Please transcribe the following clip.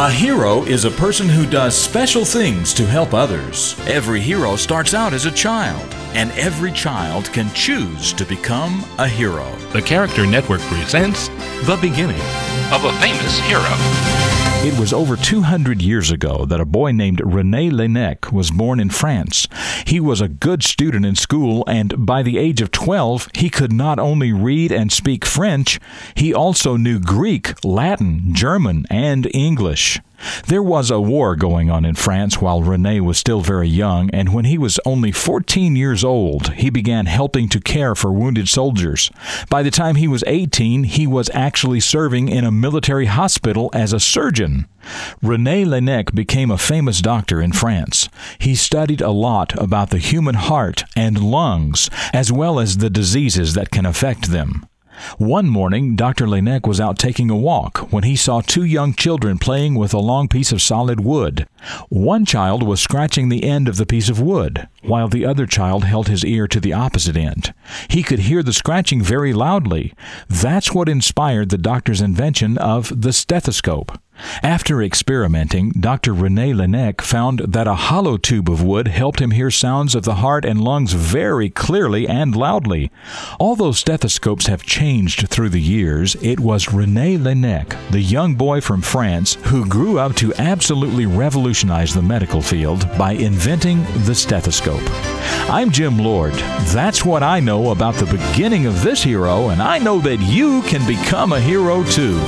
A hero is a person who does special things to help others. Every hero starts out as a child, and every child can choose to become a hero. The Character Network presents The Beginning of a Famous Hero. It was over 200 years ago that a boy named Rene Laennec was born in France. He was a good student in school, and by the age of 12, he could not only read and speak French, he also knew Greek, Latin, German, and English. There was a war going on in France while Rene was still very young, and when he was only 14 years old, he began helping to care for wounded soldiers. By the time he was 18, he was actually serving in a military hospital as a surgeon. Rene Laennec became a famous doctor in France. He studied a lot about the human heart and lungs, as well as the diseases that can affect them. One morning, Dr. Laennec was out taking a walk when he saw two young children playing with a long piece of solid wood. One child was scratching the end of the piece of wood, while the other child held his ear to the opposite end. He could hear the scratching very loudly. That's what inspired the doctor's invention of the stethoscope. After experimenting, Dr. Rene Laennec found that a hollow tube of wood helped him hear sounds of the heart and lungs very clearly and loudly. Although stethoscopes have changed through the years, it was Rene Laennec, the young boy from France, who grew up to absolutely revolutionize the medical field by inventing the stethoscope. I'm Jim Lord. That's what I know about the beginning of this hero, and I know that you can become a hero too.